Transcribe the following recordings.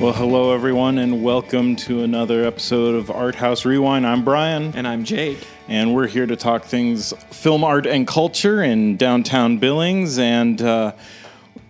Well, hello everyone, and welcome to another episode of Art House Rewind. I'm Brian, And I'm Jake. and we're here to talk things film, art, and culture in downtown Billings. And uh,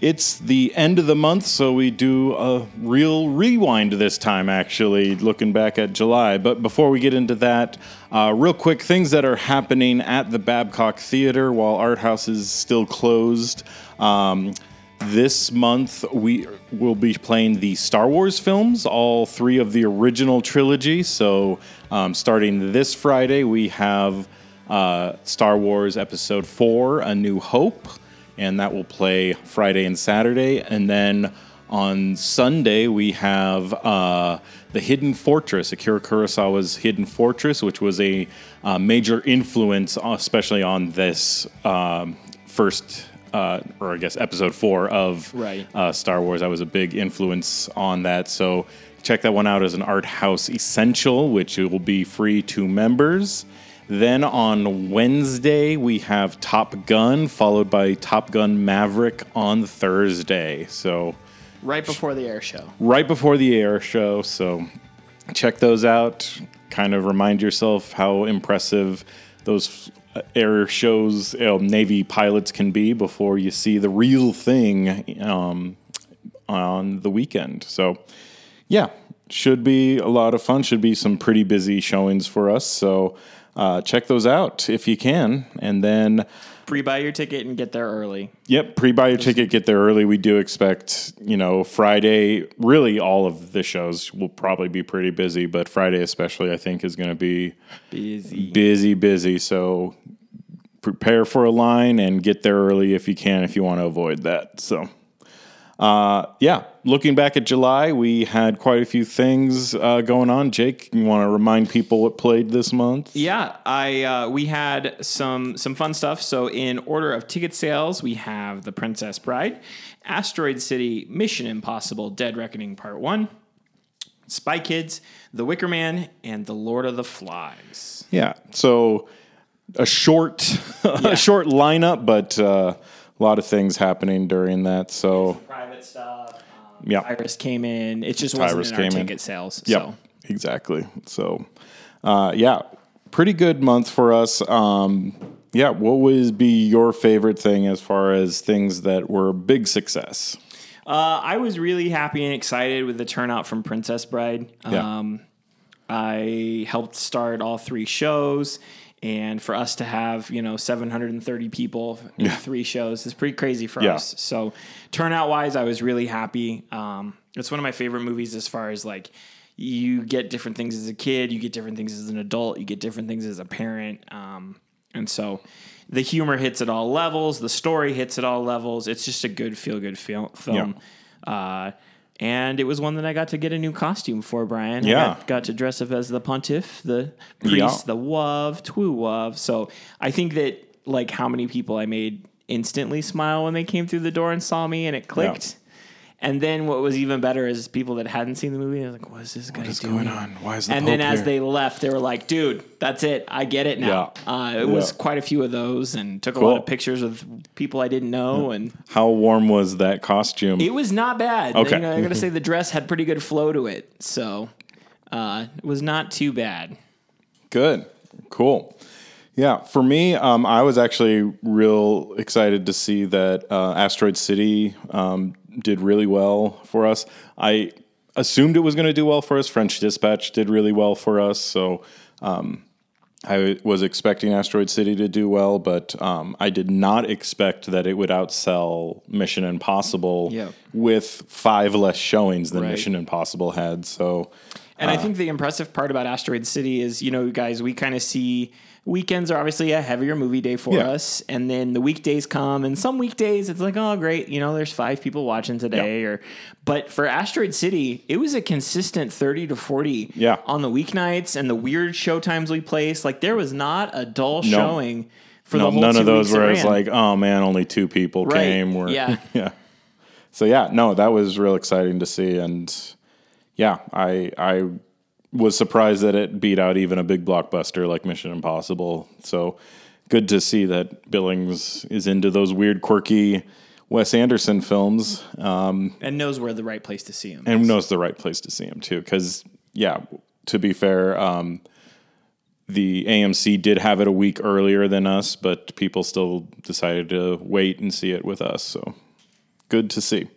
it's the end of the month, so we do a real rewind this time, actually, looking back at July. But before we get into that, uh, real quick things that are happening at the Babcock Theater while Art House is still closed. Um, this month we will be playing the Star Wars films, all three of the original trilogy. So, um, starting this Friday, we have uh, Star Wars Episode 4 A New Hope, and that will play Friday and Saturday. And then on Sunday, we have uh, The Hidden Fortress, Akira Kurosawa's Hidden Fortress, which was a uh, major influence, especially on this um, first. Uh, or I guess episode four of Right. uh, Star Wars. I was a big influence on that. So check that one out as an art house essential, which will be free to members. Then on Wednesday, we have Top Gun, followed by Top Gun Maverick on Thursday. So Right before the air show. right before the air show. So check those out. Kind of remind yourself how impressive those air shows, you Navy pilots can be before you see the real thing um, on the weekend. So, yeah, should be a lot of fun. Should be some pretty busy showings for us. So, uh, check those out if you can. And then, Pre buy your ticket and get there early. Yep, pre-buy your ticket, get there early. We do expect, you know, Friday. Really, all of the shows will probably be pretty busy, but Friday especially, I think, is going to be Busy. busy, busy. So prepare for a line and get there early if you can, if you want to avoid that. So, uh, yeah, looking back at July, we had quite a few things uh, going on. Jake, you want to remind people what played this month? Yeah, I uh, we had some some fun stuff. So in order of ticket sales, we have The Princess Bride, Asteroid City, Mission Impossible: Dead Reckoning Part One, Spy Kids, The Wicker Man, and The Lord of the Flies. Yeah. So a short, Yeah. a short lineup, but uh, a lot of things happening during that. So Private stuff. Um, Yeah. Iris came in. It just Tyrus wasn't in our came in. ticket sales. yep, So exactly. So uh, yeah, pretty good month for us. Um, yeah, what would be your favorite thing as far as things that were a big success? Uh, I was really happy and excited with the turnout from Princess Bride. Yeah. Um, I helped start all three shows, and for us to have you know 730 people in Yeah. three shows is pretty crazy for Yeah. us. So turnout wise, I was really happy. Um, it's one of my favorite movies as far as like you get different things as a kid, you get different things as an adult, you get different things as a parent, um, and so. The humor hits at all levels. The story hits at all levels. It's just a good feel good fil- film. Uh, and it was one that I got to get a new costume for, Brian. I Yeah. got, got to dress up as the pontiff, the priest, Yeah. the wav, twu wav. So I think that like how many people I made instantly smile when they came through the door and saw me and it clicked. And then what was even better is people that hadn't seen the movie, they're like, what is this guy doing? Going on? Why is the And then as they left, they were like, dude, that's it. I get it now. Yeah. Uh, it was Yeah. quite a few of those and took a Cool. lot of pictures with people I didn't know. And How warm was that costume? it was not bad. Okay. You know, I gotta say the dress had pretty good flow to it. So uh, it was not too bad. Good. Cool. Yeah, for me, um, I was actually real excited to see that uh, Asteroid City um, did really well for us. I assumed it was going to do well for us. French Dispatch did really well for us, so um, I was expecting Asteroid City to do well, but um, I did not expect that it would outsell Mission Impossible Yeah. with five less showings than Right. Mission Impossible had. So And Uh. I think the impressive part about Asteroid City is, you know, guys, we kind of see weekends are obviously a heavier movie day for Yeah. us, and then the weekdays come, and some weekdays it's like, oh, great, you know, there's five people watching today, or, but for Asteroid City, it was a consistent thirty to forty, Yeah. on the weeknights and the weird showtimes we placed. Like there was not a dull No. showing for no, the whole none two of those where it's like, oh man, only two people Right. came. Or, Yeah. yeah. So yeah, no, that was real exciting to see, and yeah, I I was surprised that it beat out even a big blockbuster like Mission Impossible. So good to see that Billings is into those weird, quirky Wes Anderson films um, and knows where the right place to see him. and knows the right place to see him too. Because yeah, to be fair, um, the AMC did have it a week earlier than us, but people still decided to wait and see it with us. So good to see.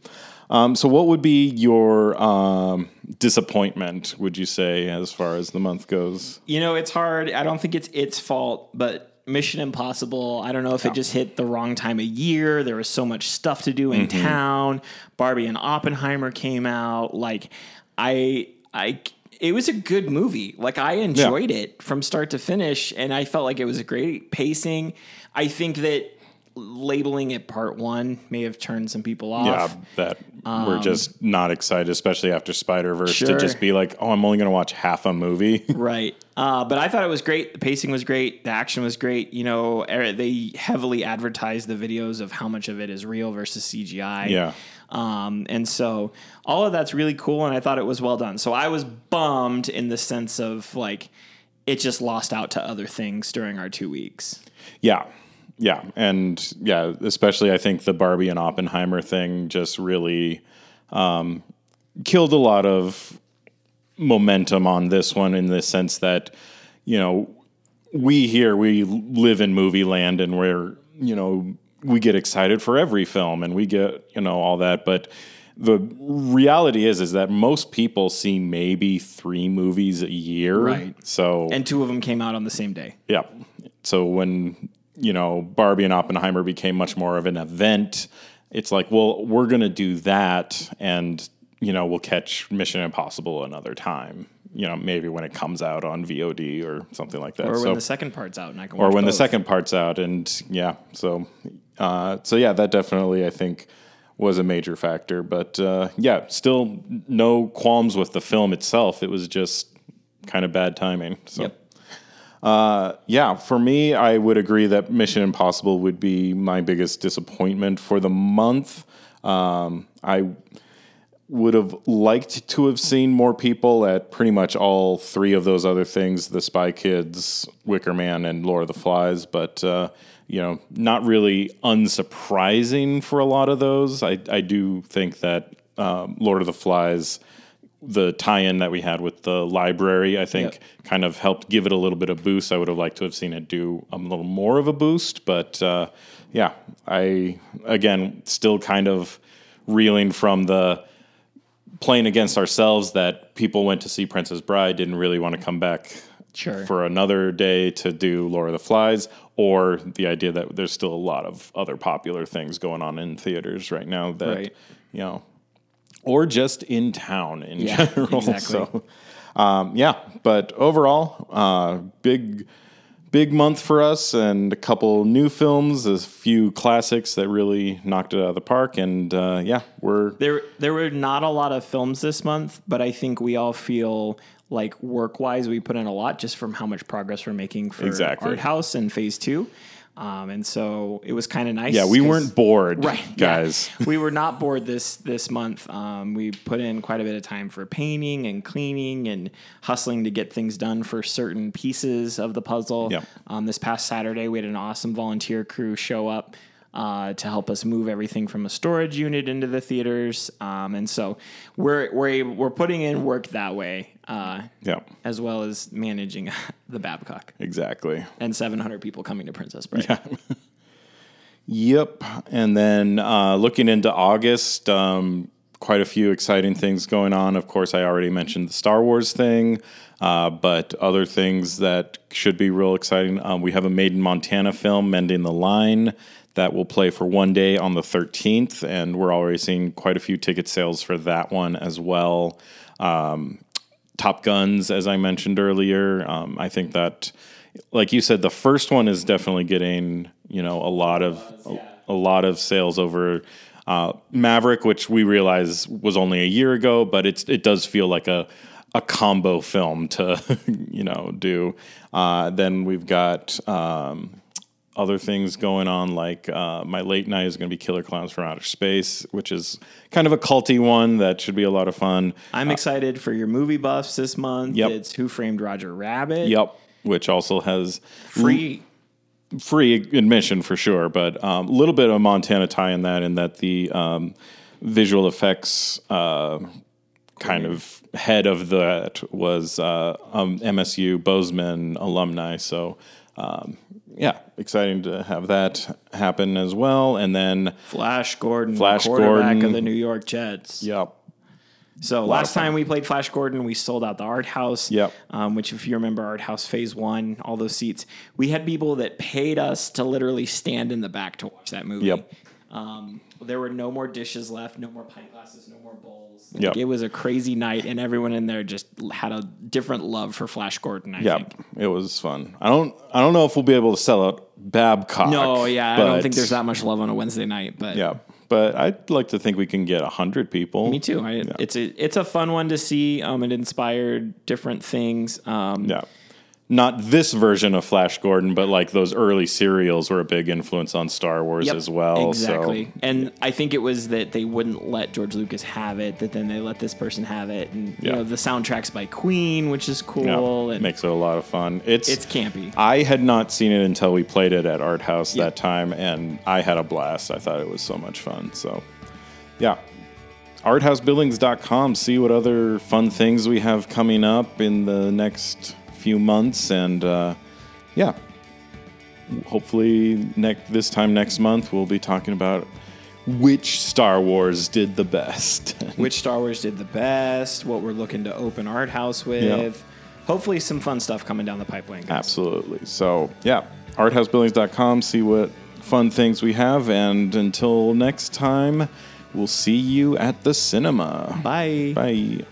Um, so, what would be your um, disappointment? Would you say, as far as the month goes? You know, it's hard. I don't think it's its fault, but Mission Impossible, I don't know if it just hit the wrong time of year. There was so much stuff to do in town. Barbie and Oppenheimer came out. Like I I it was a good movie. Like I enjoyed it from start to finish and I felt like it was a great pacing. I think that labeling it part 1 may have turned some people off. Yeah, that we're just not excited, especially after Spider Verse, to just be like, oh, I'm only going to watch half a movie. Right. Uh, but I thought it was great. The pacing was great. The action was great. You know, er- they heavily advertised the videos of how much of it is real versus CGI. Yeah. Um, and so all of that's really cool. And I thought it was well done. So I was bummed in the sense of like, it just lost out to other things during our two weeks. Yeah. Yeah. And yeah, especially I think the Barbie and Oppenheimer thing just really um, killed a lot of momentum on this one in the sense that, you know, we here, we live in movie land and we're, you know, we get excited for every film and we get, you know, all that. But the reality is, is that most people see maybe three movies a year. Right. So, And two of them came out on the same day. yeah. So when, you know, Barbie and Oppenheimer became much more of an event, it's like, well, we're going to do that and, you know, we'll catch Mission Impossible another time. You know, maybe when it comes out on VOD or something like that. Or so, when the second part's out and I can or when the second part's out and yeah, so uh, so yeah, that definitely I think was a major factor, but uh, yeah, still no qualms with the film itself. It was just kind of bad timing. So Yep. Uh, yeah, for me, I would agree that Mission Impossible would be my biggest disappointment for the month. Um, I would have liked to have seen more people at pretty much all three of those other things the Spy Kids, Wicker Man, and Lord of the Flies, but. Uh, you know, not really unsurprising for a lot of those. I, I do think that um, Lord of the Flies the tie-in that we had with the library, I think, Yep. kind of helped give it a little bit of boost. I would have liked to have seen it do a little more of a boost, but uh, yeah, I again still kind of reeling from the playing against ourselves that people went to see Princess Bride, didn't really want to come back Sure. for another day to do of the Flies, or the idea that there's still a lot of other popular things going on in theaters right now that Right. you know, or just in town in Yeah, general. exactly. So, um, yeah, but overall, uh, big, big month for us, and a couple new films, a few classics that really knocked it out of the park, and uh, yeah, we're There, there were not a lot of films this month, but I think we all feel like work wise, we put in a lot just from how much progress we're making for Exactly. Art House and Phase Two. Um, and so it was kind of nice. yeah, we weren't bored, right, yeah. guys. we were not bored this this month. Um, we put in quite a bit of time for painting and cleaning and hustling to get things done for certain pieces of the puzzle. Yep. Um, this past Saturday, we had an awesome volunteer crew show up uh, to help us move everything from a storage unit into the theaters. Um, and so we're we're we're putting in work that way, uh, Yeah, as well as managing the Babcock exactly. and 700 people coming to Princess Bride. Yep. And then uh, looking into August, um, quite a few exciting things going on. Of course, I already mentioned the Star Wars thing, uh, but other things that should be real exciting. Um, we have a Made in Montana film, Mending the Line, that will play for one day on the 13th, and we're already seeing quite a few ticket sales for that one as well. Um, Top Guns, as I mentioned earlier. Um, I think that, like you said, the first one is definitely getting you know a lot of a, a lot of sales over uh, Maverick, which we realize was only a year ago, but it's it does feel like a a combo film to you know do. Uh, then we've got. Um, other things going on, like uh, my late night is going to be Killer Clowns from Outer Space, which is kind of a culty one that should be a lot of fun. I'm excited for your movie buffs this month. Yep. It's Who Framed Roger Rabbit. Yep, which also has Free free admission for sure, but a um, little bit of Montana tie in that, in that the um, visual effects uh, kind of head of that was uh, um, MSU Bozeman alumni. So, um, yeah, exciting to have that happen as well. And then Flash Gordon, Flash quarterback Gordon. of the New York Jets. Yep. So last time we played Flash Gordon, we sold out the Art House. Yep. Um, which, if you remember, Art House Phase One, all those seats, we had people that paid us to literally stand in the back to watch that movie. Yep. Um, there were no more dishes left, no more pint glasses, no more bowls. Like, Yep. It was a crazy night, and everyone in there just had a different love for Flash Gordon. I Yep. think. It was fun. I don't I don't know if we'll be able to sell out Babcock. No, yeah, I don't think there's that much love on a Wednesday night, but Yeah. But I'd like to think we can get hundred people. Me too. I, It's a it's a fun one to see. Um, it inspired different things. Um, Yeah. Not this version of Flash Gordon, but like those early serials were a big influence on Star Wars Yep, as well. Exactly. So And I think it was that they wouldn't let George Lucas have it, that then they let this person have it. And, you Yeah. know, the soundtrack's by Queen, which is cool. yeah, and makes it a lot of fun. It's it's campy. I had not seen it until we played it at Art House Yep. that time, and I had a blast. I thought it was so much fun. So, yeah. ArthouseBillings.com. See what other fun things we have coming up in the next few months. And uh, yeah, hopefully next this time next month, we'll be talking about which Star Wars did the best. Which Star Wars did the best, what we're looking to open Art House with. Hopefully, some fun stuff coming down the pipeline. guys. Absolutely. So, yeah, arthousebillings.com, see what fun things we have. And until next time, we'll see you at the cinema. Bye. Bye.